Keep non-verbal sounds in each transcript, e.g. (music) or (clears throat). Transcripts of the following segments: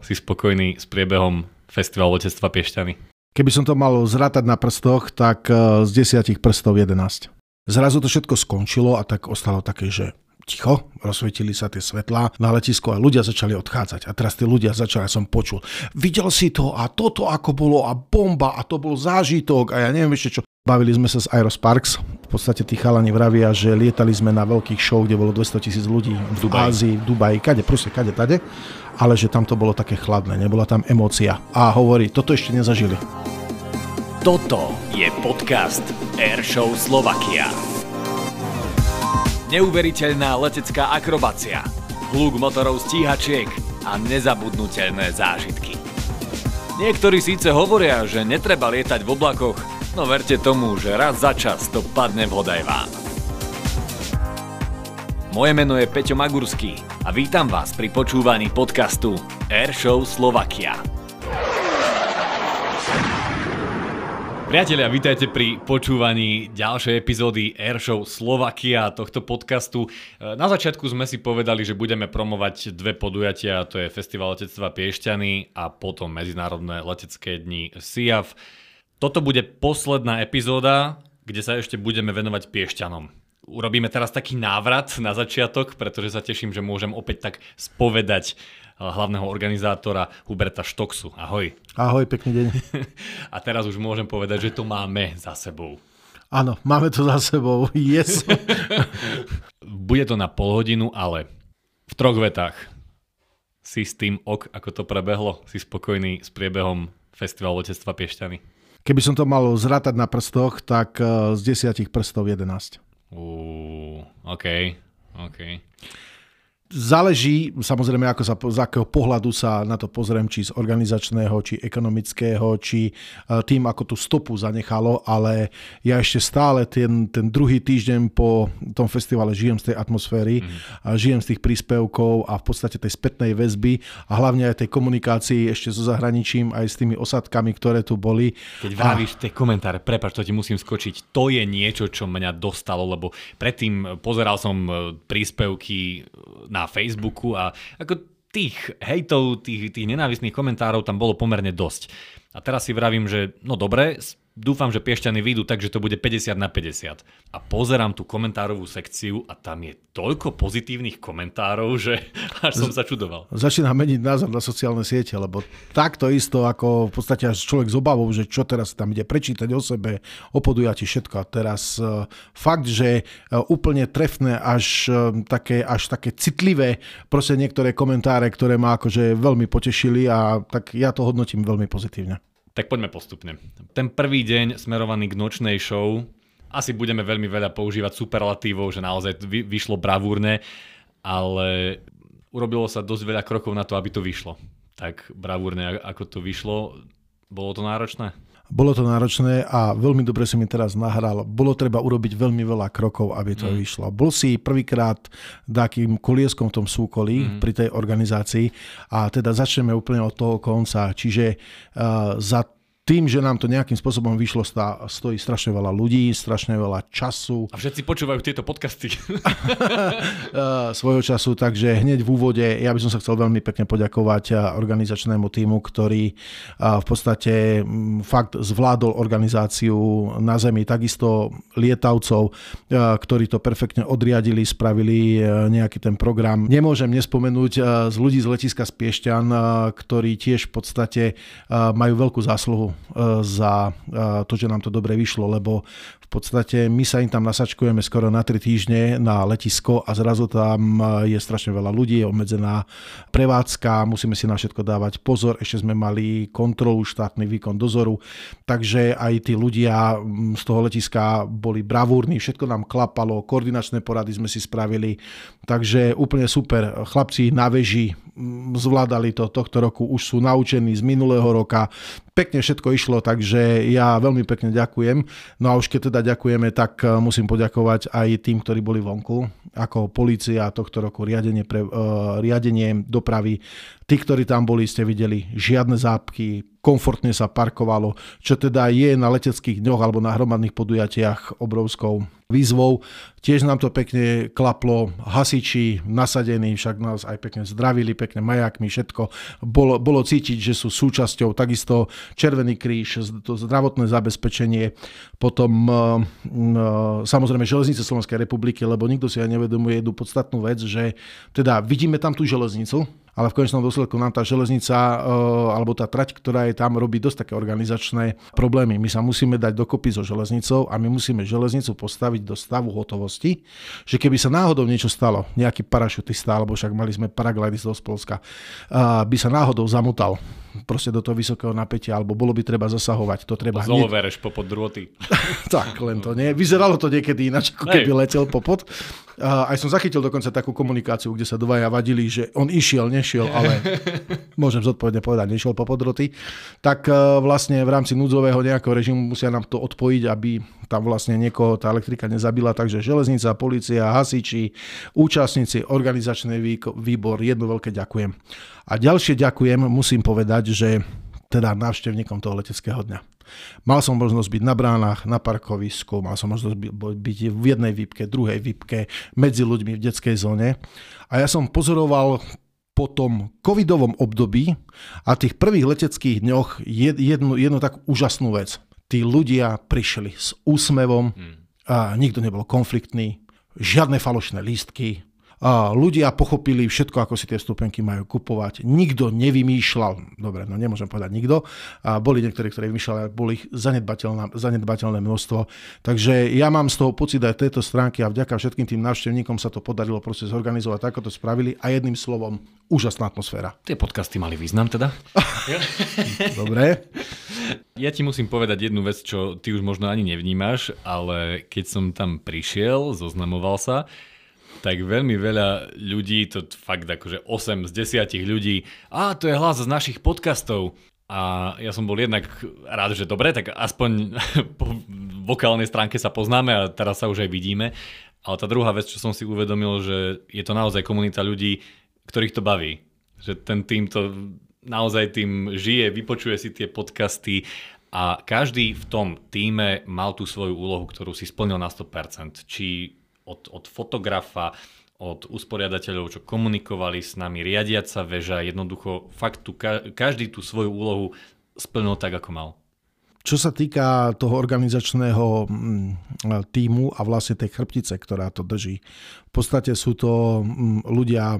Si spokojný s priebehom festivalu letectva Piešťany? Keby som to mal zrátať na prstoch, tak eh, z desiatich prstov 11. Zrazu to všetko skončilo a tak ostalo také, že ticho, rozsvietili sa tie svetlá na letisku a ľudia začali odchádzať. A teraz tí ľudia začali, ja som počul, videl si to a toto ako bolo a bomba a to bol zážitok a ja neviem ešte čo. Bavili sme sa z Aerosparks, v podstate tí chalani vravia, že lietali sme na veľkých show, kde bolo 200 tisíc ľudí v Dubaji. Ázii, v Dubaji, kade, proste kade, tade ale že tam to bolo také chladné, nebola tam emócia. A hovorí, toto ešte nezažili. Toto je podcast Airshow Slovakia. Neuveriteľná letecká akrobácia, hluk motorov stíhačiek a nezabudnutelné zážitky. Niektorí síce hovoria, že netreba lietať v oblakoch, no verte tomu, že raz za čas to padne vhodaj vám. Moje meno je Peťo Magurský a vítam vás pri počúvaní podcastu Airshow Slovakia. Priatelia, vítajte pri počúvaní ďalšej epizódy Airshow Slovakia tohto podcastu. Na začiatku sme si povedali, že budeme promovať dve podujatia, to je Festival letectva Piešťany a potom Medzinárodné letecké dni SIAF. Toto bude posledná epizóda, kde sa ešte budeme venovať Piešťanom urobíme teraz taký návrat na začiatok, pretože sa teším, že môžem opäť tak spovedať eh, hlavného organizátora Huberta Štoksu. Ahoj. Ahoj, pekný deň. (laughs) A teraz už môžem povedať, že to máme za sebou. Áno, máme to za sebou. Yes. (laughs) Bude to na pol hodinu, ale v troch vetách. Si s tým ok, ako to prebehlo? Si spokojný s priebehom Festivalu letectva Piešťany? Keby som to mal zrátať na prstoch, tak eh, z desiatich prstov 11. Uh, OK, OK. Záleží samozrejme, ako sa, z akého pohľadu sa na to pozriem, či z organizačného, či ekonomického, či e, tým, ako tú stopu zanechalo, ale ja ešte stále ten, ten druhý týždeň po tom festivale žijem z tej atmosféry, mm. a žijem z tých príspevkov a v podstate tej spätnej väzby a hlavne aj tej komunikácii ešte so zahraničím, aj s tými osadkami, ktoré tu boli. Keď vravíš a... tie komentáre, prepač, to ti musím skočiť, to je niečo, čo mňa dostalo, lebo predtým pozeral som e, príspevky na na Facebooku a ako tých hejtov, tých, tých nenávistných komentárov tam bolo pomerne dosť. A teraz si vravím, že no dobre, dúfam, že Piešťany vyjdú tak, že to bude 50 na 50. A pozerám tú komentárovú sekciu a tam je toľko pozitívnych komentárov, že (laughs) až som sa čudoval. Začína meniť názor na sociálne siete, lebo takto isto ako v podstate až človek s obavou, že čo teraz tam ide prečítať o sebe, o podujati všetko. A teraz uh, fakt, že uh, úplne trefné až uh, také, až také citlivé proste niektoré komentáre, ktoré ma akože veľmi potešili a tak ja to hodnotím veľmi pozitívne. Tak poďme postupne. Ten prvý deň smerovaný k nočnej show, asi budeme veľmi veľa používať superlatívov, že naozaj vy, vyšlo bravúrne, ale urobilo sa dosť veľa krokov na to, aby to vyšlo. Tak bravúrne, ako to vyšlo, bolo to náročné? Bolo to náročné a veľmi dobre si mi teraz nahral. Bolo treba urobiť veľmi veľa krokov, aby to mm. vyšlo. Bol si prvýkrát takým kolieskom v tom súkolí mm. pri tej organizácii a teda začneme úplne od toho konca. Čiže uh, za tým, že nám to nejakým spôsobom vyšlo, stá, stojí strašne veľa ľudí, strašne veľa času. A všetci počúvajú tieto podcasty. (laughs) (laughs) svojho času, takže hneď v úvode ja by som sa chcel veľmi pekne poďakovať organizačnému týmu, ktorý v podstate fakt zvládol organizáciu na Zemi, takisto lietavcov, ktorí to perfektne odriadili, spravili nejaký ten program. Nemôžem nespomenúť z ľudí z letiska z Piešťan, ktorí tiež v podstate majú veľkú zásluhu za e, to, že nám to dobre vyšlo, lebo podstate my sa im tam nasačkujeme skoro na 3 týždne na letisko a zrazu tam e, je strašne veľa ľudí, je obmedzená prevádzka, musíme si na všetko dávať pozor, ešte sme mali kontrolu, štátny výkon dozoru, takže aj tí ľudia z toho letiska boli bravúrni, všetko nám klapalo, koordinačné porady sme si spravili, takže úplne super. Chlapci na veži zvládali to. Tohto roku, už sú naučení z minulého roka, pekne všetko išlo, takže ja veľmi pekne ďakujem. No a už keď teda ďakujeme, tak eh, musím poďakovať aj tým, ktorí boli vonku, ako policia tohto roku, riadenie, pre, uh, riadenie dopravy, Tí, ktorí tam boli, ste videli žiadne zápky, komfortne sa parkovalo, čo teda je na leteckých dňoch alebo na hromadných podujatiach obrovskou výzvou. Tiež nám to pekne klaplo, hasiči nasadení, však nás aj pekne zdravili, pekne majakmi, všetko. Bolo, bolo cítiť, že sú súčasťou, takisto Červený kríž, to zdravotné zabezpečenie, potom uh, uh, samozrejme železnice Slovenskej republiky, lebo nikto si aj nevedomuje jednu podstatnú vec, že teda vidíme tam tú železnicu, ale v konečnom dôsledku nám tá železnica e, alebo tá trať, ktorá je tam, robí dosť také organizačné problémy. My sa musíme dať dokopy so železnicou a my musíme železnicu postaviť do stavu hotovosti, že keby sa náhodou niečo stalo, nejaký parašutista, alebo však mali sme paraglidist z Polska, by sa náhodou zamutal proste do toho vysokého napätia, alebo bolo by treba zasahovať. To treba Zolovereš popod drôty. (laughs) tak, len to nie. Vyzeralo to niekedy ináč, ako keby letel popod. Aj som zachytil dokonca takú komunikáciu, kde sa dvaja vadili, že on išiel, nešiel, ale (laughs) môžem zodpovedne povedať, nešiel po podroty. Tak uh, vlastne v rámci núdzového nejakého režimu musia nám to odpojiť, aby tam vlastne niekoho tá elektrika nezabila. Takže železnica, policia, hasiči, účastníci, organizačný výbor, jedno veľké ďakujem. A ďalšie ďakujem, musím povedať, že teda návštevníkom toho leteckého dňa. Mal som možnosť byť na bránach, na parkovisku, mal som možnosť byť v jednej výpke, druhej výpke, medzi ľuďmi v detskej zóne. A ja som pozoroval po tom covidovom období a tých prvých leteckých dňoch jednu, jednu takú úžasnú vec. Tí ľudia prišli s úsmevom, hmm. a nikto nebol konfliktný, žiadne falošné lístky, ľudia pochopili všetko, ako si tie stupenky majú kupovať. Nikto nevymýšľal, dobre, no nemôžem povedať nikto, a boli niektorí, ktorí vymýšľali, boli ich zanedbateľné množstvo. Takže ja mám z toho pocit aj tejto stránky a vďaka všetkým tým návštevníkom sa to podarilo proste zorganizovať, ako to spravili a jedným slovom úžasná atmosféra. Tie podcasty mali význam teda? (laughs) Dobre. Ja ti musím povedať jednu vec, čo ty už možno ani nevnímaš, ale keď som tam prišiel, zoznamoval sa, tak veľmi veľa ľudí, to fakt akože 8 z 10 ľudí, a to je hlas z našich podcastov. A ja som bol jednak rád, že dobre, tak aspoň (laughs) po vokálnej stránke sa poznáme a teraz sa už aj vidíme. Ale tá druhá vec, čo som si uvedomil, že je to naozaj komunita ľudí, ktorých to baví. Že ten tým to naozaj tým žije, vypočuje si tie podcasty a každý v tom týme mal tú svoju úlohu, ktorú si splnil na 100%. Či od, od fotografa, od usporiadateľov, čo komunikovali s nami, riadiaca väža, jednoducho fakt tu, každý tú svoju úlohu splnil tak, ako mal. Čo sa týka toho organizačného mm, týmu a vlastne tej chrbtice, ktorá to drží, v podstate sú to mm, ľudia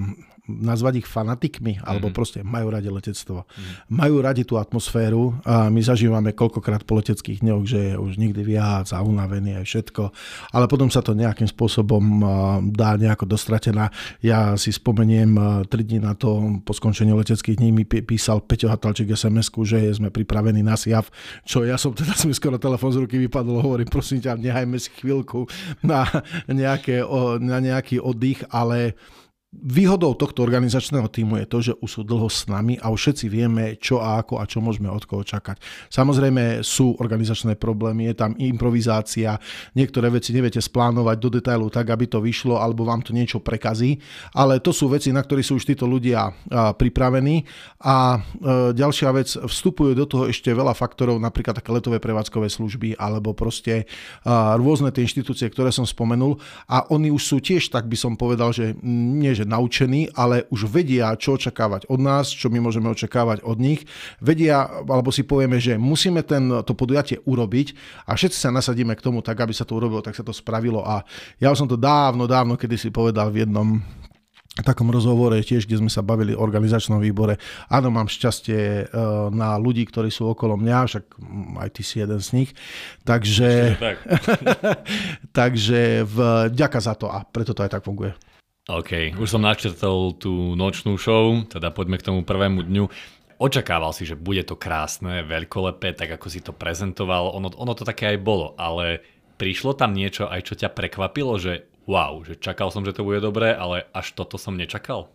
nazvať ich fanatikmi, alebo mhm. proste majú radi letectvo. Mm-hmm. Majú radi tú atmosféru a my zažívame koľkokrát po leteckých dňoch, že je už nikdy viac a unavený aj všetko, ale potom sa to nejakým spôsobom dá nejako dostratená. Ja si spomeniem 3 dní na to, po skončení leteckých dní mi písal Peťo Hatalčík sms že sme pripravení na SIAV, čo ja som teda (laughs) mi skoro telefón z ruky vypadol, hovorím, prosím ťa, nehajme si chvíľku na, nejaké, na nejaký oddych, ale Výhodou tohto organizačného týmu je to, že už sú dlho s nami a už všetci vieme, čo a ako a čo môžeme od koho čakať. Samozrejme sú organizačné problémy, je tam improvizácia, niektoré veci neviete splánovať do detailu tak, aby to vyšlo, alebo vám to niečo prekazí, ale to sú veci, na ktoré sú už títo ľudia pripravení. A e, ďalšia vec, vstupujú do toho ešte veľa faktorov, napríklad také letové prevádzkové služby, alebo proste rôzne tie inštitúcie, ktoré som spomenul a oni už sú tiež, tak by som povedal, že nie, že naučení, ale už vedia, čo očakávať od nás, čo my môžeme očakávať od nich. Vedia, alebo si povieme, že musíme ten, to podujatie urobiť a všetci sa nasadíme k tomu tak, aby sa to urobilo, tak sa to spravilo. A ja už som to dávno, dávno, kedy si povedal v jednom takom rozhovore tiež, kde sme sa bavili o organizačnom výbore. Áno, mám šťastie e, na ľudí, ktorí sú okolo mňa, však aj ty si jeden z nich. Takže, tak. (laughs) takže v, ďaka za to a preto to aj tak funguje. OK, už som načrtol tú nočnú show, teda poďme k tomu prvému dňu. Očakával si, že bude to krásne, veľkolepé, tak ako si to prezentoval. Ono, ono to také aj bolo, ale prišlo tam niečo aj čo ťa prekvapilo, že wow, že čakal som, že to bude dobré, ale až toto som nečakal?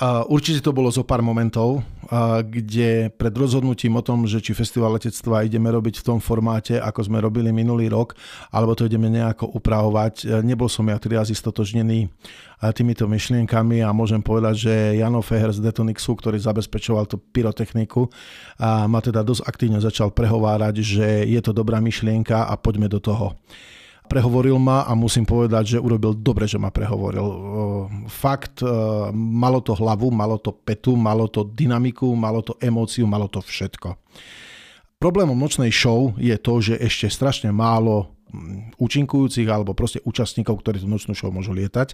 Určite to bolo zo pár momentov, kde pred rozhodnutím o tom, že či festival letectva ideme robiť v tom formáte, ako sme robili minulý rok, alebo to ideme nejako upravovať, e, nebol som ja triaz istotožnený týmito myšlienkami a môžem povedať, že Jano Feher z Detonixu, ktorý zabezpečoval tú pyrotechniku, ma teda dosť aktívne začal prehovárať, že je to dobrá myšlienka a poďme do toho prehovoril ma a musím povedať, že urobil dobre, že ma prehovoril. Fakt, e, malo to hlavu, malo to petu, malo to dynamiku, malo to emóciu, malo to všetko. Problémom nočnej show je to, že ešte strašne málo účinkujúcich alebo proste účastníkov, ktorí tú nočnú show môžu lietať.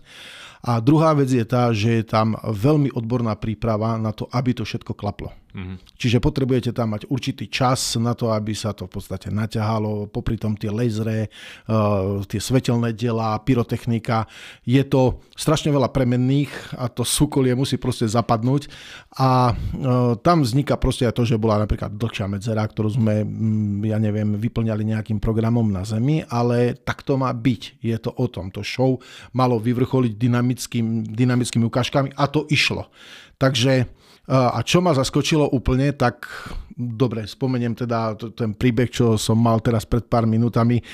A druhá vec je tá, že je tam veľmi odborná príprava na to, aby to všetko klaplo. Mm-hmm. Čiže potrebujete tam mať určitý čas na to, aby sa to v podstate naťahalo, popri tom tie lasery, uh, tie svetelné diela, pyrotechnika. Je to strašne veľa premenných a to súkolie musí proste zapadnúť a uh, tam vzniká proste aj to, že bola napríklad dlhšia medzera, ktorú sme, mm, ja neviem, vyplňali nejakým programom na Zemi, ale tak to má byť. Je to o tom. To show malo vyvrcholiť dynamickým, dynamickými ukážkami a to išlo. Takže a čo ma zaskočilo úplne, tak dobre, spomeniem teda ten príbeh, čo som mal teraz pred pár minútami.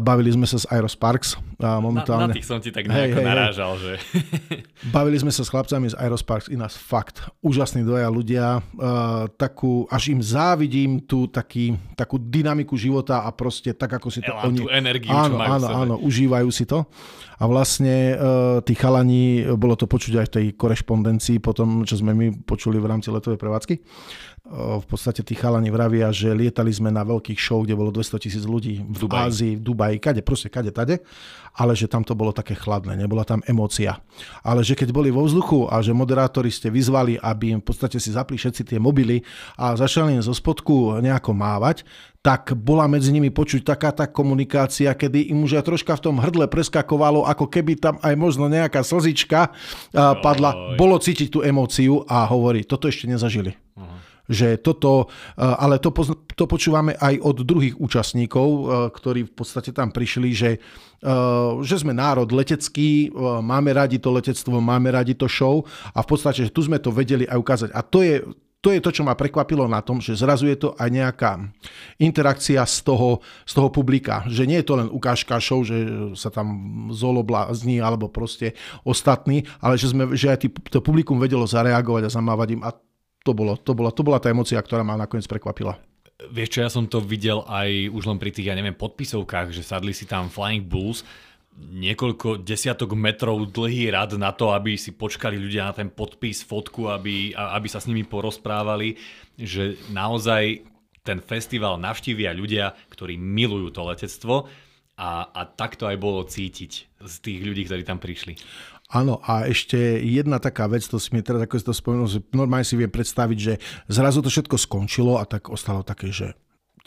Bavili sme sa s Aerosparks. Momentálne... Na, na tých som ti tak nejako hey, narážal. Že... (laughs) Bavili sme sa s chlapcami z Aerosparks, ináč fakt. Úžasní dvoja ľudia. Takú, až im závidím tú taký, takú dynamiku života a proste tak, ako si to Elán, oni... Tú energiu, áno, áno, áno, užívajú si to. A vlastne tí chalani, bolo to počuť aj v tej korešpondencii, potom, čo sme my počuli v rámci letovej prevádzky, v podstate tí chalani vravia, že lietali sme na veľkých show, kde bolo 200 tisíc ľudí v, v Ázii, v Dubaji, kade, proste kade, tade, ale že tam to bolo také chladné, nebola tam emócia. Ale že keď boli vo vzduchu a že moderátori ste vyzvali, aby im v podstate si zapli všetci tie mobily a začali im zo spodku nejako mávať, tak bola medzi nimi počuť taká tá komunikácia, kedy im už aj troška v tom hrdle preskakovalo, ako keby tam aj možno nejaká slzička padla. Bolo cítiť tú emóciu a hovorí, toto ešte nezažili. Uh-huh že toto, e, ale to, to počúvame aj od druhých účastníkov, e, ktorí v podstate tam prišli, že, e, že sme národ letecký, máme radi to letectvo, máme radi to show a v podstate, že tu sme to vedeli aj ukázať. A to je, to je to, čo ma prekvapilo na tom, že zrazu je to aj nejaká interakcia z toho, z toho publika. Že nie je to len ukážka show, že sa tam zoloblázni alebo proste ostatní, ale že, sme, že aj to publikum vedelo zareagovať a zamávať im. A to, bolo, to, bola, to bola tá emocia, ktorá ma nakoniec prekvapila. Vieš čo, ja som to videl aj už len pri tých, ja neviem, podpisovkách, že sadli si tam Flying Bulls, niekoľko desiatok metrov dlhý rad na to, aby si počkali ľudia na ten podpis, fotku, aby, aby sa s nimi porozprávali, že naozaj ten festival navštívia ľudia, ktorí milujú to letectvo a, a takto aj bolo cítiť z tých ľudí, ktorí tam prišli. Áno, a ešte jedna taká vec, to si mi teraz, ako si to spomenul, normálne si viem predstaviť, že zrazu to všetko skončilo a tak ostalo také, že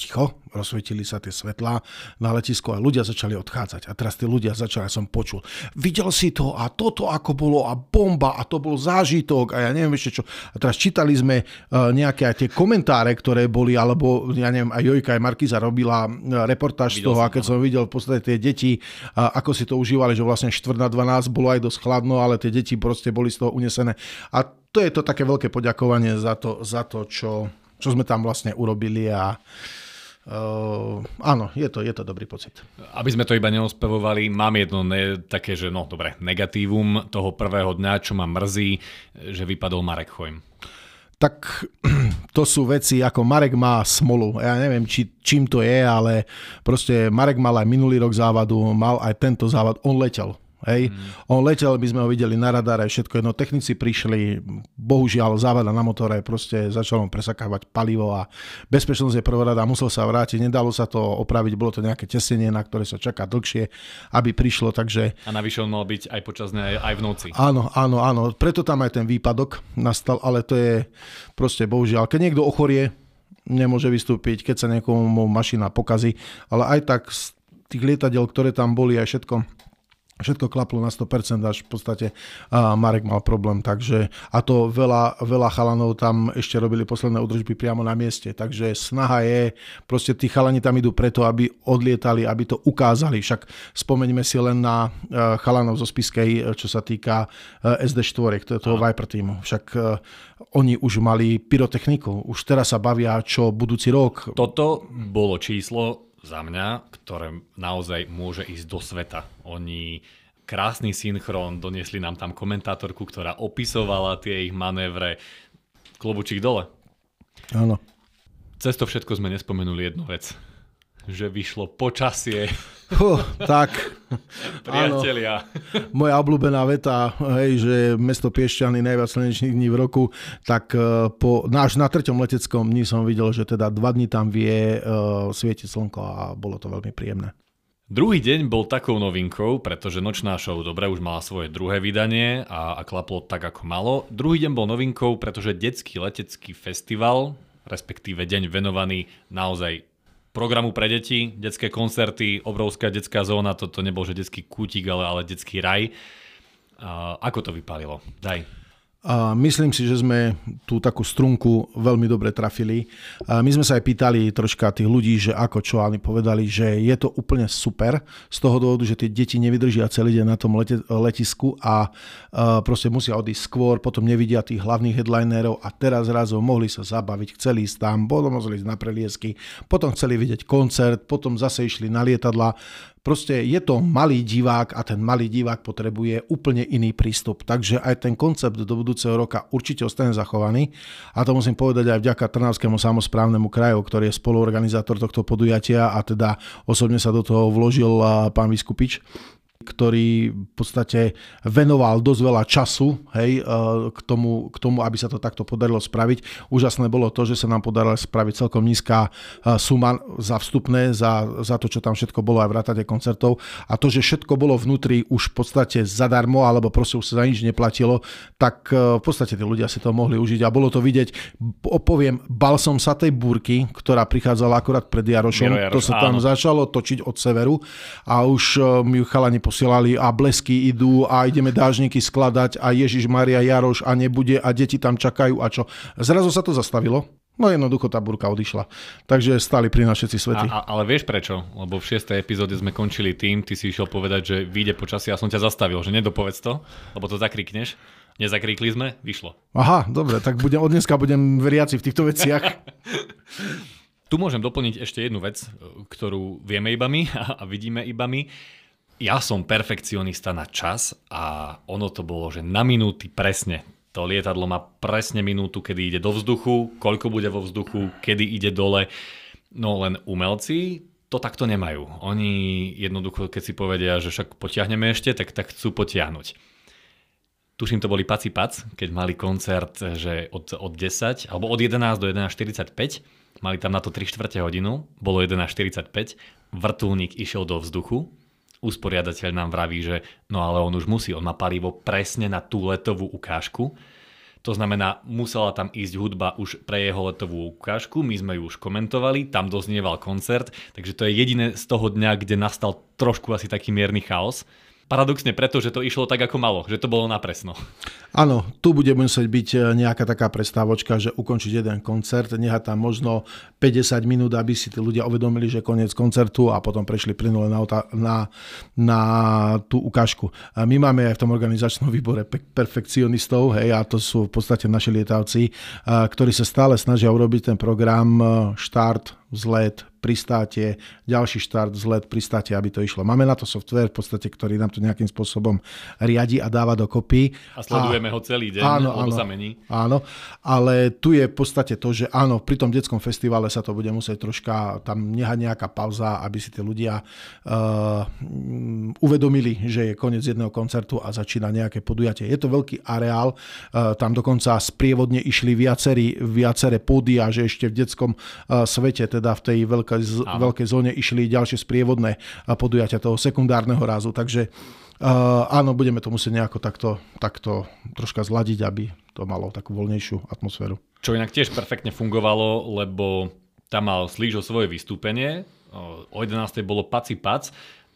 ticho, rozsvietili sa tie svetlá na letisku a ľudia začali odchádzať. A teraz tí ľudia začali, ja som počul, videl si to a toto ako bolo a bomba a to bol zážitok a ja neviem ešte čo. A teraz čítali sme uh, nejaké aj tie komentáre, ktoré boli, alebo ja neviem, aj Jojka, aj Markiza robila uh, reportáž z toho a keď som videl v podstate tie deti, ako si to užívali, že vlastne 4 na 12 bolo aj dosť chladno, ale tie deti proste boli z toho unesené. A to je to také veľké poďakovanie za to, za to čo, čo sme tam vlastne urobili a Uh, áno, je to, je to dobrý pocit. Aby sme to iba neospevovali, mám jedno ne, také, že no dobre, negatívum toho prvého dňa, čo ma mrzí, že vypadol Marek Chojm. Tak (clears throat) to sú veci, ako Marek má smolu. Ja neviem, či, čím to je, ale proste Marek mal aj minulý rok závadu, mal aj tento závad, on letel. Hej. Mm. On letel, by sme ho videli na radare, všetko jedno. Technici prišli, bohužiaľ závada na motore, proste začal on presakávať palivo a bezpečnosť je prvorada, musel sa vrátiť, nedalo sa to opraviť, bolo to nejaké tesenie, na ktoré sa čaká dlhšie, aby prišlo, takže... A navyše on mal byť aj počas dňa, aj v noci. Áno, áno, áno, preto tam aj ten výpadok nastal, ale to je proste bohužiaľ. Keď niekto ochorie, nemôže vystúpiť, keď sa niekomu mašina pokazí, ale aj tak z tých lietadiel, ktoré tam boli, aj všetko, všetko klaplo na 100%, až v podstate a Marek mal problém, takže a to veľa, veľa chalanov tam ešte robili posledné udržby priamo na mieste, takže snaha je, proste tí chalani tam idú preto, aby odlietali, aby to ukázali, však spomeňme si len na e, chalanov zo Spiskej, e, čo sa týka e, SD4, to je toho Viper týmu, však oni už mali pyrotechniku, už teraz sa bavia, čo budúci rok. Toto bolo číslo za mňa, ktoré naozaj môže ísť do sveta. Oni krásny synchron, doniesli nám tam komentátorku, ktorá opisovala tie ich manévre. Klobučík dole. Áno. Cez to všetko sme nespomenuli jednu vec. Že vyšlo počasie. Huh, tak. (laughs) Priatelia. Áno, moja obľúbená veta, hej, že mesto Piešťany najviac slnečných dní v roku, tak e, po, náš na treťom leteckom dni som videl, že teda dva dní tam vie uh, svietiť slnko a bolo to veľmi príjemné. Druhý deň bol takou novinkou, pretože nočná show dobre už mala svoje druhé vydanie a, a klaplo tak ako malo. Druhý deň bol novinkou, pretože detský letecký festival, respektíve deň venovaný naozaj programu pre deti, detské koncerty, obrovská detská zóna, toto nebol že detský kútik, ale, ale detský raj. A ako to vypálilo? Daj. A myslím si, že sme tú takú strunku veľmi dobre trafili. A my sme sa aj pýtali troška tých ľudí, že ako čo, oni povedali, že je to úplne super z toho dôvodu, že tie deti nevydržia celý deň na tom lete, letisku a, a proste musia odísť skôr, potom nevidia tých hlavných headlinerov a teraz zrazu mohli sa zabaviť, chceli ísť tam, potom mohli ísť na preliesky, potom chceli vidieť koncert, potom zase išli na lietadla. Proste je to malý divák a ten malý divák potrebuje úplne iný prístup. Takže aj ten koncept do budúceho roka určite ostane zachovaný. A to musím povedať aj vďaka Trnavskému samozprávnemu kraju, ktorý je spoluorganizátor tohto podujatia a teda osobne sa do toho vložil pán Vyskupič ktorý v podstate venoval dosť veľa času hej, e, k, tomu, k tomu, aby sa to takto podarilo spraviť. Úžasné bolo to, že sa nám podarilo spraviť celkom nízka e, suma za vstupné, za, za to, čo tam všetko bolo aj vrátane koncertov. A to, že všetko bolo vnútri už v podstate zadarmo, alebo proste už sa za nič neplatilo, tak e, v podstate tí ľudia si to mohli užiť. A bolo to vidieť, opoviem, bal som sa tej búrky, ktorá prichádzala akurát pred Jarošom. Jaroš, to sa tam áno. začalo točiť od severu a už mi chalani posielali a blesky idú a ideme dážniky skladať a Ježiš Maria Jaroš a nebude a deti tam čakajú a čo. Zrazu sa to zastavilo. No jednoducho tá burka odišla. Takže stali pri nás všetci svety. A, a, ale vieš prečo? Lebo v 6. epizóde sme končili tým, ty si išiel povedať, že vyjde počasie a som ťa zastavil, že nedopovedz to, lebo to zakrikneš. Nezakrikli sme, vyšlo. Aha, dobre, tak budem, od dneska budem veriaci v týchto veciach. (laughs) tu môžem doplniť ešte jednu vec, ktorú vieme iba my a, a vidíme iba my ja som perfekcionista na čas a ono to bolo, že na minúty presne. To lietadlo má presne minútu, kedy ide do vzduchu, koľko bude vo vzduchu, kedy ide dole. No len umelci to takto nemajú. Oni jednoducho, keď si povedia, že však potiahneme ešte, tak, tak chcú potiahnuť. Tuším, to boli Paci Pac, keď mali koncert že od, od 10, alebo od 11 do 11.45. Mali tam na to 3 čtvrte hodinu, bolo 11.45, vrtulník išiel do vzduchu, usporiadateľ nám vraví, že no ale on už musí, on má palivo presne na tú letovú ukážku. To znamená, musela tam ísť hudba už pre jeho letovú ukážku, my sme ju už komentovali, tam doznieval koncert, takže to je jediné z toho dňa, kde nastal trošku asi taký mierny chaos. Paradoxne preto, že to išlo tak, ako malo, že to bolo napresno. Áno, tu bude musieť byť e, nejaká taká prestávočka, že ukončiť jeden koncert, nehať tam možno 50 minút, aby si tí ľudia uvedomili, že koniec koncertu a potom prešli plynule na, na, na tú ukážku. A my máme aj v tom organizačnom výbore perfekcionistov, hej, a to sú v podstate naši lietavci, ktorí sa stále snažia urobiť ten program e, štart, vzlet, pristátie, ďalší štart, vzlet, pristátie, aby to išlo. Máme na to software v podstate, ktorý nám to nejakým spôsobom riadi a dáva dokopy. A sledujeme a, ho celý deň, áno, áno, sa mení. Áno, ale tu je v podstate to, že áno, pri tom detskom festivale sa to bude musieť troška tam nehať nejaká pauza, aby si tí ľudia uh, uvedomili, že je koniec jedného koncertu a začína nejaké podujatie. Je to veľký areál, uh, tam dokonca sprievodne išli viacerí, viaceré pódia, že ešte v detskom uh, svete, teda v tej veľkej veľkej, veľkej zóne išli ďalšie sprievodné podujatia toho sekundárneho rázu. Takže uh, áno, budeme to musieť nejako takto, takto troška zladiť, aby to malo takú voľnejšiu atmosféru. Čo inak tiež perfektne fungovalo, lebo tam mal Slížo svoje vystúpenie, o 11. bolo Paci Pac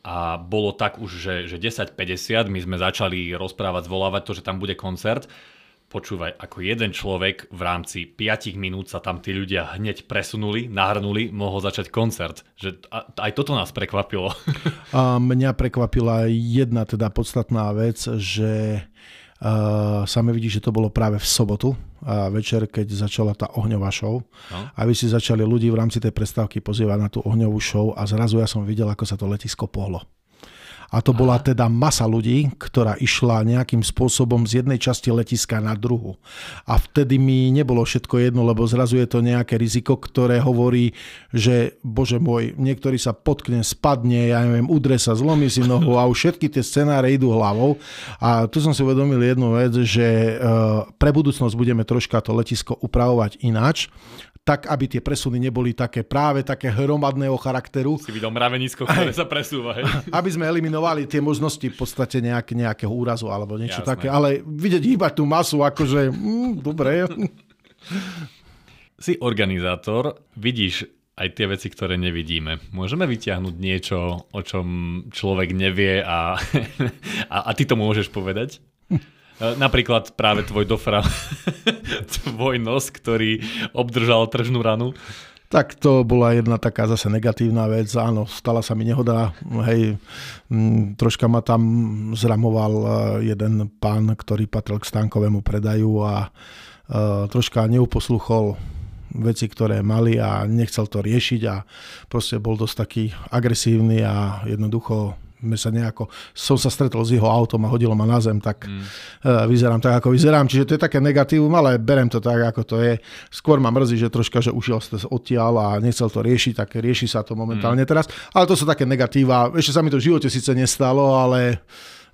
a bolo tak už, že, že 10.50 my sme začali rozprávať, zvolávať to, že tam bude koncert. Počúvaj, ako jeden človek v rámci 5 minút sa tam tí ľudia hneď presunuli, nahrnuli, mohol začať koncert. Že aj toto nás prekvapilo. (laughs) A mňa prekvapila jedna teda podstatná vec, že Uh, sami vidí, že to bolo práve v sobotu, uh, večer, keď začala tá ohňová show. No. A vy si začali ľudí v rámci tej prestávky pozývať na tú ohňovú show a zrazu ja som videl, ako sa to letisko pohlo. A to bola teda masa ľudí, ktorá išla nejakým spôsobom z jednej časti letiska na druhu. A vtedy mi nebolo všetko jedno, lebo zrazu je to nejaké riziko, ktoré hovorí, že bože môj, niektorý sa potkne, spadne, ja neviem, udre sa, zlomí si nohu a už všetky tie scenáre idú hlavou. A tu som si uvedomil jednu vec, že eh, pre budúcnosť budeme troška to letisko upravovať ináč tak, aby tie presuny neboli také práve také hromadného charakteru. Si videl mravenisko, ktoré sa presúva. Hej. (laughs) Aby sme eliminovali tie možnosti v podstate nejak, nejakého úrazu alebo niečo Jasné. také, ale vidieť iba tú masu, akože, mm, dobre. Si organizátor, vidíš aj tie veci, ktoré nevidíme. Môžeme vyťahnuť niečo, o čom človek nevie a, (laughs) a, a ty to môžeš povedať? E, napríklad práve tvoj dofra, (laughs) tvoj nos, ktorý obdržal tržnú ranu. Tak to bola jedna taká zase negatívna vec. Áno, stala sa mi nehoda. Hej, troška ma tam zramoval e, jeden pán, ktorý patril k stánkovému predaju a uh, troška neuposluchol veci, ktoré mali a nechcel to riešiť a proste bol dosť taký agresívny a jednoducho sme sa nejako, som sa stretol s jeho autom a hodilo ma na zem, tak mm. uh, vyzerám tak, ako vyzerám. Čiže to je také negatívum, ale berem to tak, ako to je. Skôr ma mrzí, že troška, že ušiel ste odtiaľ a nechcel to riešiť, tak rieši sa to momentálne mm. teraz. Ale to sú také negatíva. Ešte sa mi to v živote síce nestalo, ale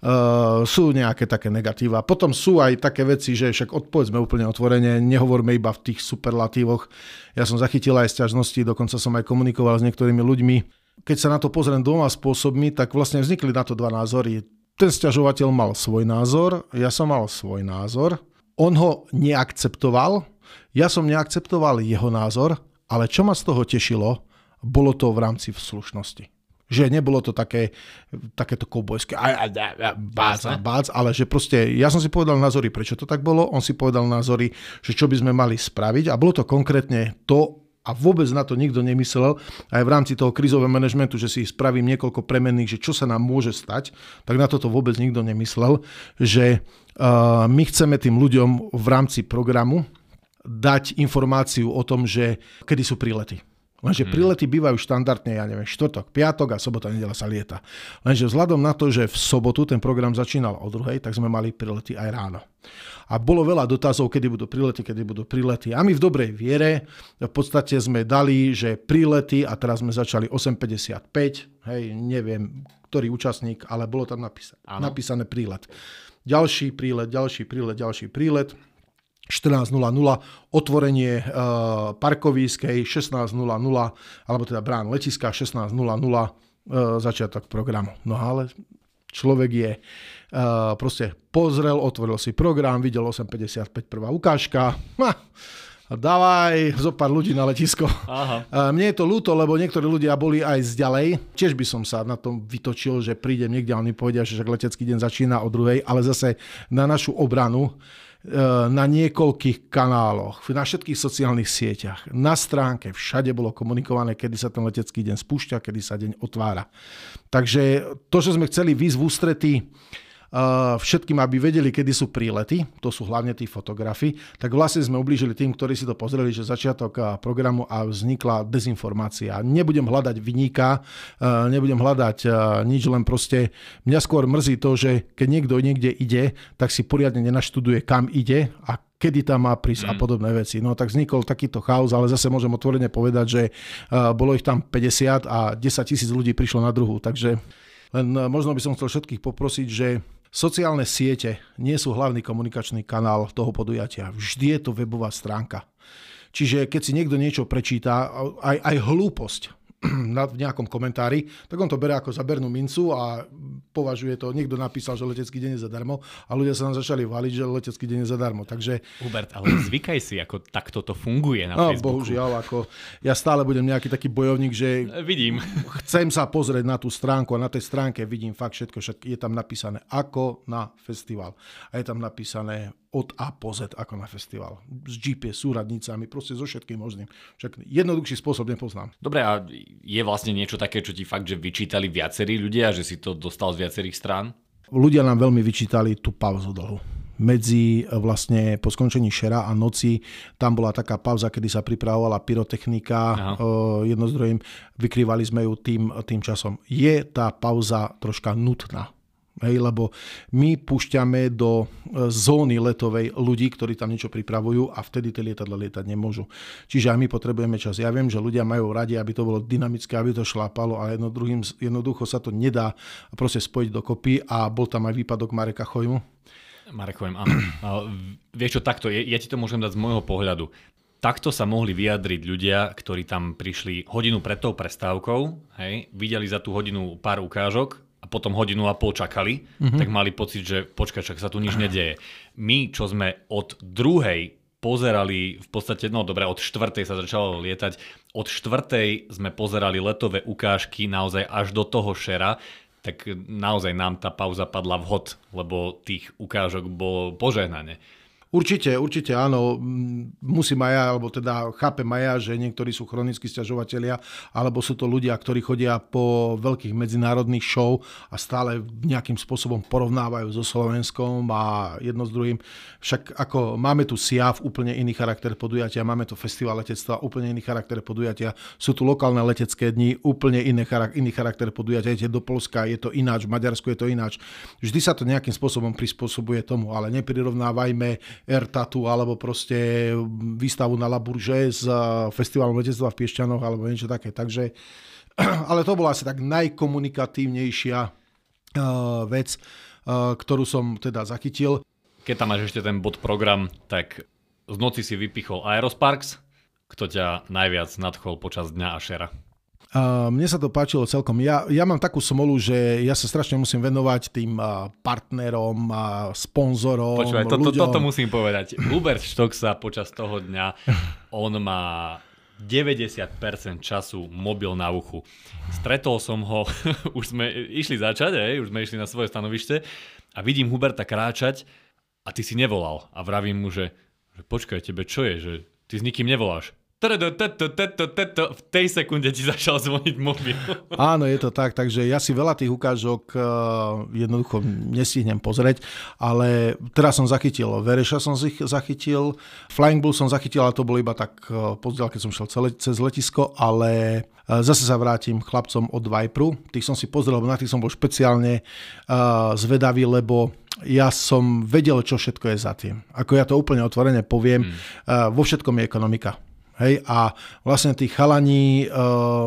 Uh, sú nejaké také negatíva. Potom sú aj také veci, že však odpovedzme úplne otvorene, nehovorme iba v tých superlatívoch. Ja som zachytil aj sťažnosti, dokonca som aj komunikoval s niektorými ľuďmi, keď sa na to pozriem dvoma spôsobmi, tak vlastne vznikli na to dva názory. Ten sťažovateľ mal svoj názor, ja som mal svoj názor. On ho neakceptoval, ja som neakceptoval jeho názor, ale čo ma z toho tešilo, bolo to v rámci slušnosti. Že nebolo to také, takéto koubojské bác a bác, ale že proste ja som si povedal názory, prečo to tak bolo, on si povedal názory, že čo by sme mali spraviť a bolo to konkrétne to, a vôbec na to nikto nemyslel, aj v rámci toho krizového manažmentu, že si spravím niekoľko premenných, že čo sa nám môže stať, tak na toto vôbec nikto nemyslel, že uh, my chceme tým ľuďom v rámci programu dať informáciu o tom, že kedy sú prílety. Lenže hmm. prílety bývajú štandardne, ja neviem, štvrtok, piatok a sobota, nedela sa lieta. Lenže vzhľadom na to, že v sobotu ten program začínal o druhej, tak sme mali prílety aj ráno. A bolo veľa dotazov, kedy budú prílety, kedy budú prílety. A my v dobrej viere v podstate sme dali, že prílety, a teraz sme začali 8.55, hej, neviem, ktorý účastník, ale bolo tam napísané, napísané prílet. Ďalší prílet, ďalší prílet, ďalší prílet 14.00 otvorenie uh, parkovískej 16.00 alebo teda brán letiska 16.00 uh, začiatok programu. No ale človek je uh, proste pozrel, otvoril si program, videl 8.55 prvá ukážka. Ha, dávaj zo pár ľudí na letisko. Aha. Mne je to ľúto, lebo niektorí ľudia boli aj z ďalej. Tiež by som sa na tom vytočil, že prídem niekde a oni povedia, že letecký deň začína o druhej, ale zase na našu obranu na niekoľkých kanáloch, na všetkých sociálnych sieťach, na stránke, všade bolo komunikované, kedy sa ten letecký deň spúšťa, kedy sa deň otvára. Takže to, že sme chceli výsť v ústretí všetkým, aby vedeli, kedy sú prílety, to sú hlavne tí fotografi, tak vlastne sme ublížili tým, ktorí si to pozreli, že začiatok programu a vznikla dezinformácia. Nebudem hľadať vyníka, nebudem hľadať nič, len proste mňa skôr mrzí to, že keď niekto niekde ide, tak si poriadne nenaštuduje, kam ide a kedy tam má prísť mm. a podobné veci. No tak vznikol takýto chaos, ale zase môžem otvorene povedať, že bolo ich tam 50 a 10 tisíc ľudí prišlo na druhu, takže len možno by som chcel všetkých poprosiť, že Sociálne siete nie sú hlavný komunikačný kanál toho podujatia. Vždy je to webová stránka. Čiže keď si niekto niečo prečíta, aj, aj hlúposť, (clears throat) v nejakom komentári, tak on to bere ako zabernú mincu a považuje to, niekto napísal, že letecký deň je zadarmo a ľudia sa nám začali váliť, že letecký deň je zadarmo. Takže... Hubert, ale (clears throat) zvykaj si, ako takto to funguje na no, Facebooku. Bohužiaľ, ako ja stále budem nejaký taký bojovník, že Vidím. (laughs) chcem sa pozrieť na tú stránku a na tej stránke vidím fakt všetko, však je tam napísané ako na festival. A je tam napísané od A po Z ako na festival. S GPS, súradnicami, proste so všetkým možným. Však jednoduchší spôsob nepoznám. Dobre, a je vlastne niečo také, čo ti fakt, že vyčítali viacerí ľudia, že si to dostal z viacerých strán? Ľudia nám veľmi vyčítali tú pauzu dlhu medzi e, vlastne po skončení šera a noci, tam bola taká pauza, kedy sa pripravovala pyrotechnika. E, jedno z druhým, vykrývali sme ju tým, tým časom. Je tá pauza troška nutná Hej, lebo my púšťame do e, zóny letovej ľudí, ktorí tam niečo pripravujú a vtedy tie lietadla lietať nemôžu. Čiže aj my potrebujeme čas. Ja viem, že ľudia majú radi, aby to bolo dynamické, aby to šlápalo, ale jedno druhým, jednoducho sa to nedá proste spojiť dokopy a bol tam aj výpadok Mareka Chojmu. Marek Chojm, áno. Vieš čo, takto, ja ti to môžem dať z môjho pohľadu. Takto sa mohli vyjadriť ľudia, ktorí tam prišli hodinu pred tou prestávkou, hej, videli za tú hodinu pár ukážok a potom hodinu a pol čakali, mm-hmm. tak mali pocit, že počkaj, čak sa tu nič nedeje. My, čo sme od druhej pozerali v podstate, no dobre, od štvrtej sa začalo lietať, od štvrtej sme pozerali letové ukážky naozaj až do toho šera, tak naozaj nám tá pauza padla vhod, lebo tých ukážok bolo požehnanie. Určite, určite áno. Musím aj ja, alebo teda chápem aj ja, že niektorí sú chronickí stiažovateľia, alebo sú to ľudia, ktorí chodia po veľkých medzinárodných show a stále nejakým spôsobom porovnávajú so Slovenskom a jedno s druhým. Však ako máme tu SIAV, úplne iný charakter podujatia, máme tu festival letectva, úplne iný charakter podujatia, sú tu lokálne letecké dni, úplne iný, iný charakter podujatia, idete do Polska, je to ináč, v Maďarsku je to ináč. Vždy sa to nejakým spôsobom prispôsobuje tomu, ale neprirovnávajme Ertatu alebo proste výstavu na Laburže s eh, festivalom letectva v Piešťanoch alebo niečo také. Takže, (clears throat) ale to bola asi tak najkomunikatívnejšia uh, vec, uh, ktorú som teda zachytil. Keď tam máš ešte ten bod program, tak z noci si vypichol Aerosparks, kto ťa najviac nadchol počas dňa a šera? Mne sa to páčilo celkom. Ja, ja mám takú smolu, že ja sa strašne musím venovať tým partnerom, a sponzorom, Počúvaj, to, to, toto musím povedať. Hubert Štok sa počas toho dňa, on má 90% času mobil na uchu. Stretol som ho, (laughs) už sme išli začať, hej, už sme išli na svoje stanovište a vidím Huberta kráčať a ty si nevolal. A vravím mu, že, že počkaj, tebe čo je, že ty s nikým nevoláš v tej sekunde ti začal zvoniť mobil. Áno, je to tak, takže ja si veľa tých ukážok uh, jednoducho nestihnem pozrieť, ale teraz som zachytil Vereša som si zachytil, Flying Bull som zachytil, ale to bolo iba tak uh, pozdiaľ, keď som šiel celé, cez letisko, ale uh, zase sa vrátim chlapcom od Viperu, tých som si pozrel, na tých som bol špeciálne uh, zvedavý, lebo ja som vedel, čo všetko je za tým. Ako ja to úplne otvorene poviem, hmm. uh, vo všetkom je ekonomika Hej, a vlastne tí chalani e,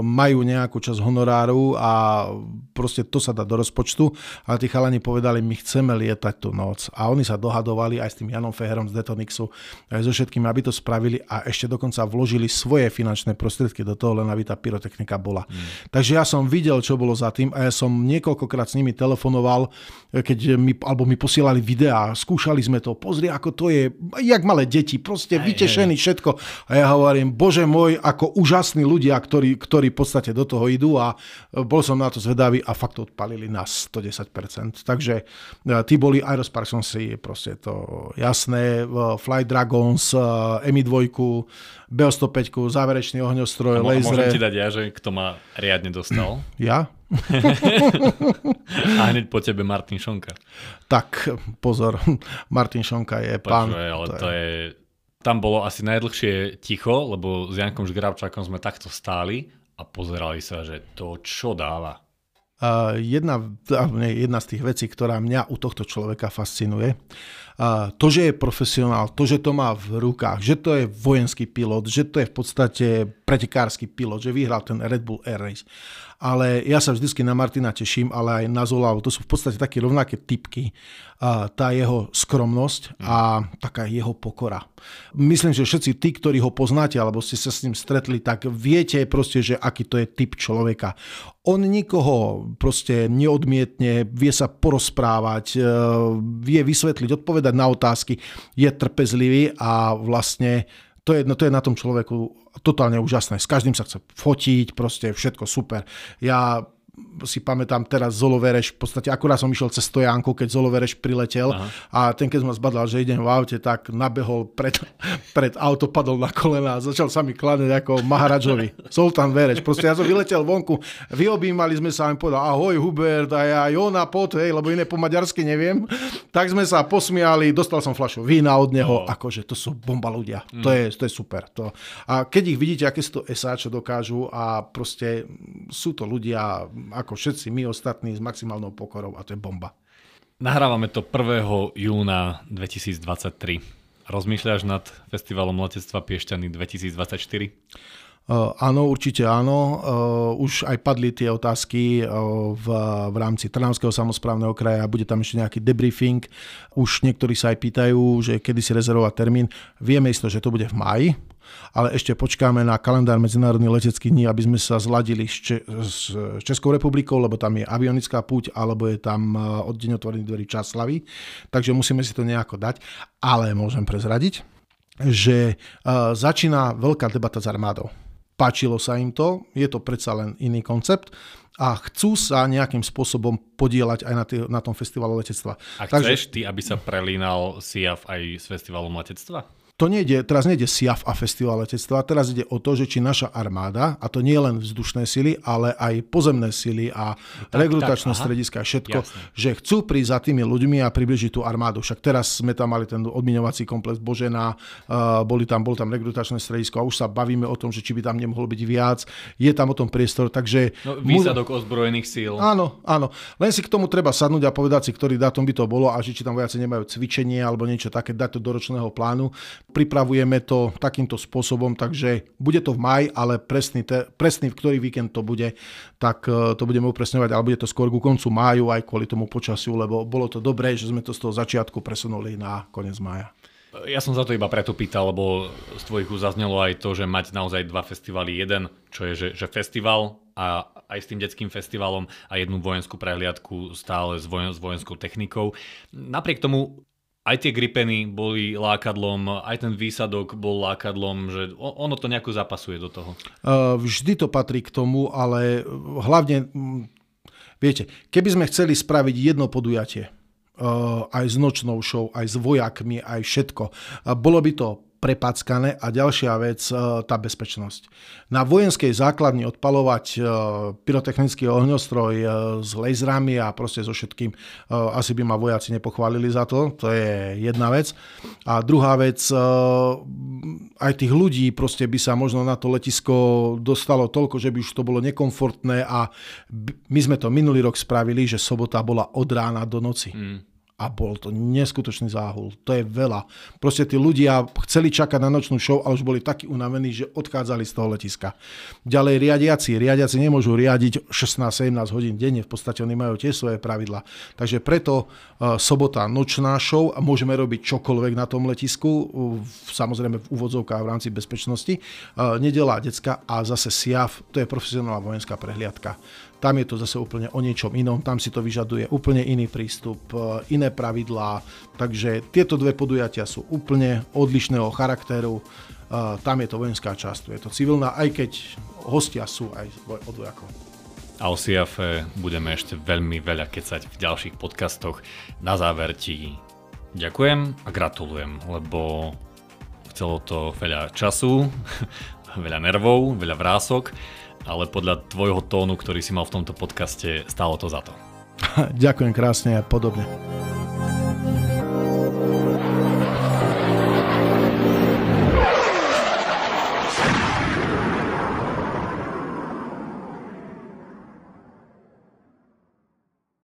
majú nejakú časť honoráru a proste to sa dá do rozpočtu, ale tí chalani povedali, my chceme lietať tú noc. A oni sa dohadovali aj s tým Janom Feherom z Detonixu, aj so všetkým, aby to spravili a ešte dokonca vložili svoje finančné prostriedky do toho, len aby tá pyrotechnika bola. Mm. Takže ja som videl, čo bolo za tým a ja som niekoľkokrát s nimi telefonoval, keď mi, alebo mi posielali videá, skúšali sme to, pozri, ako to je, jak malé deti, proste vytešení všetko. A ja hovorím, hovorím, bože môj, ako úžasní ľudia, ktorí, ktorí v podstate do toho idú a e, bol som na to zvedavý a fakt odpalili na 110%. Takže e, tí boli, Aerospark som si proste to jasné, Fly Dragons, EMI 2, BO105, záverečný ohňostroj, laser. Môžem ti dať ja, že kto ma riadne dostal? (clears throat) Ja? (laughs) a hneď po tebe Martin Šonka. Tak, pozor, (laughs) Martin Šonka je Počuaj, pán. ale to je, je tam bolo asi najdlhšie ticho, lebo s Jankom Žgrabčákom sme takto stáli a pozerali sa, že to čo dáva. Uh, jedna, jedna z tých vecí, ktorá mňa u tohto človeka fascinuje, to, že je profesionál, to, že to má v rukách, že to je vojenský pilot, že to je v podstate pretekársky pilot, že vyhral ten Red Bull Air Race ale ja sa vždycky na Martina teším, ale aj na Zolavu. To sú v podstate také rovnaké typky. Tá jeho skromnosť a taká jeho pokora. Myslím, že všetci tí, ktorí ho poznáte, alebo ste sa s ním stretli, tak viete proste, že aký to je typ človeka. On nikoho proste neodmietne, vie sa porozprávať, e, vie vysvetliť, odpovedať na otázky, je trpezlivý a vlastne to je, no to je na tom človeku totálne úžasné. S každým sa chce fotiť, proste všetko super. Ja si pamätám teraz Zolo Vereš, v podstate akurát som išiel cez Stojánku, keď Zolo Vereš priletel Aha. a ten keď ma zbadal, že idem v aute, tak nabehol pred, (laughs) pred auto, padol na kolena a začal sa mi kladať ako Maharadžovi. Zoltán Vereš. Proste ja som vyletel vonku, vyobímali sme sa a povedal ahoj Hubert a ja Jona pot, hej, lebo iné po maďarsky neviem. Tak sme sa posmiali, dostal som flašu vína od neho, oh. akože to sú bomba ľudia. Mm. To, je, to je super. To. A keď ich vidíte, aké sú to esáče dokážu a proste sú to ľudia ako všetci my ostatní s maximálnou pokorou a to je bomba. Nahrávame to 1. júna 2023. Rozmýšľaš nad festivalom letectva Piešťany 2024? Uh, áno, určite áno. Uh, už aj padli tie otázky uh, v, v rámci Trnavského samozprávneho kraja. Bude tam ešte nejaký debriefing. Už niektorí sa aj pýtajú, že kedy si rezervovať termín. Vieme isto, že to bude v maji, ale ešte počkáme na kalendár Medzinárodných leteckých dní, aby sme sa zladili s, Če- s Českou republikou, lebo tam je avionická púť, alebo je tam e, od deň otvorených dverí čas slavy. Takže musíme si to nejako dať. Ale môžem prezradiť, že uh, začína veľká debata s armádou. Páčilo sa im to, je to predsa len iný koncept a chcú sa nejakým spôsobom podielať aj na, tý, na tom festivalu letectva. A chceš Takže, ty, aby sa prelínal SIAF aj s festivalom letectva? To nejde, teraz nejde SIAF a festival letectva, teraz ide o to, že či naša armáda, a to nie len vzdušné sily, ale aj pozemné sily a tak, rekrutačné tak, strediska, všetko, Jasne. že chcú prísť za tými ľuďmi a približiť tú armádu. Však teraz sme tam mali ten odmiňovací komplex Božena, uh, boli tam, bol tam rekrutačné stredisko a už sa bavíme o tom, že či by tam nemohol byť viac. Je tam o tom priestor, takže... No, výsadok mu... ozbrojených síl. Áno, áno. Len si k tomu treba sadnúť a povedať si, ktorý dátum by to bolo a že či tam vojaci nemajú cvičenie alebo niečo také, dať to do ročného plánu pripravujeme to takýmto spôsobom, takže bude to v maj, ale presný, te, presný v ktorý víkend to bude, tak e, to budeme upresňovať, ale bude to skôr ku koncu máju aj kvôli tomu počasiu, lebo bolo to dobré, že sme to z toho začiatku presunuli na koniec mája. Ja som za to iba preto pýtal, lebo z tvojich zaznelo aj to, že mať naozaj dva festivaly. Jeden, čo je, že, že festival a aj s tým detským festivalom a jednu vojenskú prehliadku stále s, vojen, s vojenskou technikou. Napriek tomu aj tie gripeny boli lákadlom, aj ten výsadok bol lákadlom, že ono to nejako zapasuje do toho. Vždy to patrí k tomu, ale hlavne, viete, keby sme chceli spraviť jedno podujatie, aj s nočnou show, aj s vojakmi, aj všetko, bolo by to prepackané a ďalšia vec, e, tá bezpečnosť. Na vojenskej základni odpalovať e, pyrotechnický ohňostroj e, s laserami a proste so všetkým, asi by ma vojaci nepochválili za to, to je jedna vec. A druhá vec, aj tých ľudí proste by sa možno na to letisko dostalo toľko, že by už to bolo nekomfortné a my sme to minulý rok spravili, že sobota bola od rána do noci. Mm a bol to neskutočný záhul. To je veľa. Proste tí ľudia chceli čakať na nočnú show, ale už boli takí unavení, že odchádzali z toho letiska. Ďalej riadiaci. Riadiaci nemôžu riadiť 16-17 hodín denne, v podstate oni majú tie svoje pravidla. Takže preto uh, sobota nočná show a môžeme robiť čokoľvek na tom letisku, samozrejme v úvodzovkách v rámci bezpečnosti. Uh, nedela decka a zase SIAF, to je profesionálna vojenská prehliadka. Tam je to zase úplne o niečom inom, tam si to vyžaduje úplne iný prístup, e, iné pravidlá, takže tieto dve podujatia sú úplne odlišného charakteru. E, tam je to vojenská časť, je to civilná, aj keď hostia sú aj od vojakov. A o SIAFE budeme ešte veľmi veľa kecať v ďalších podcastoch. Na záver ti ďakujem a gratulujem, lebo chcelo to veľa času, (laughs) veľa nervov, veľa vrások ale podľa tvojho tónu, ktorý si mal v tomto podcaste, stálo to za to. (laughs) Ďakujem krásne a podobne.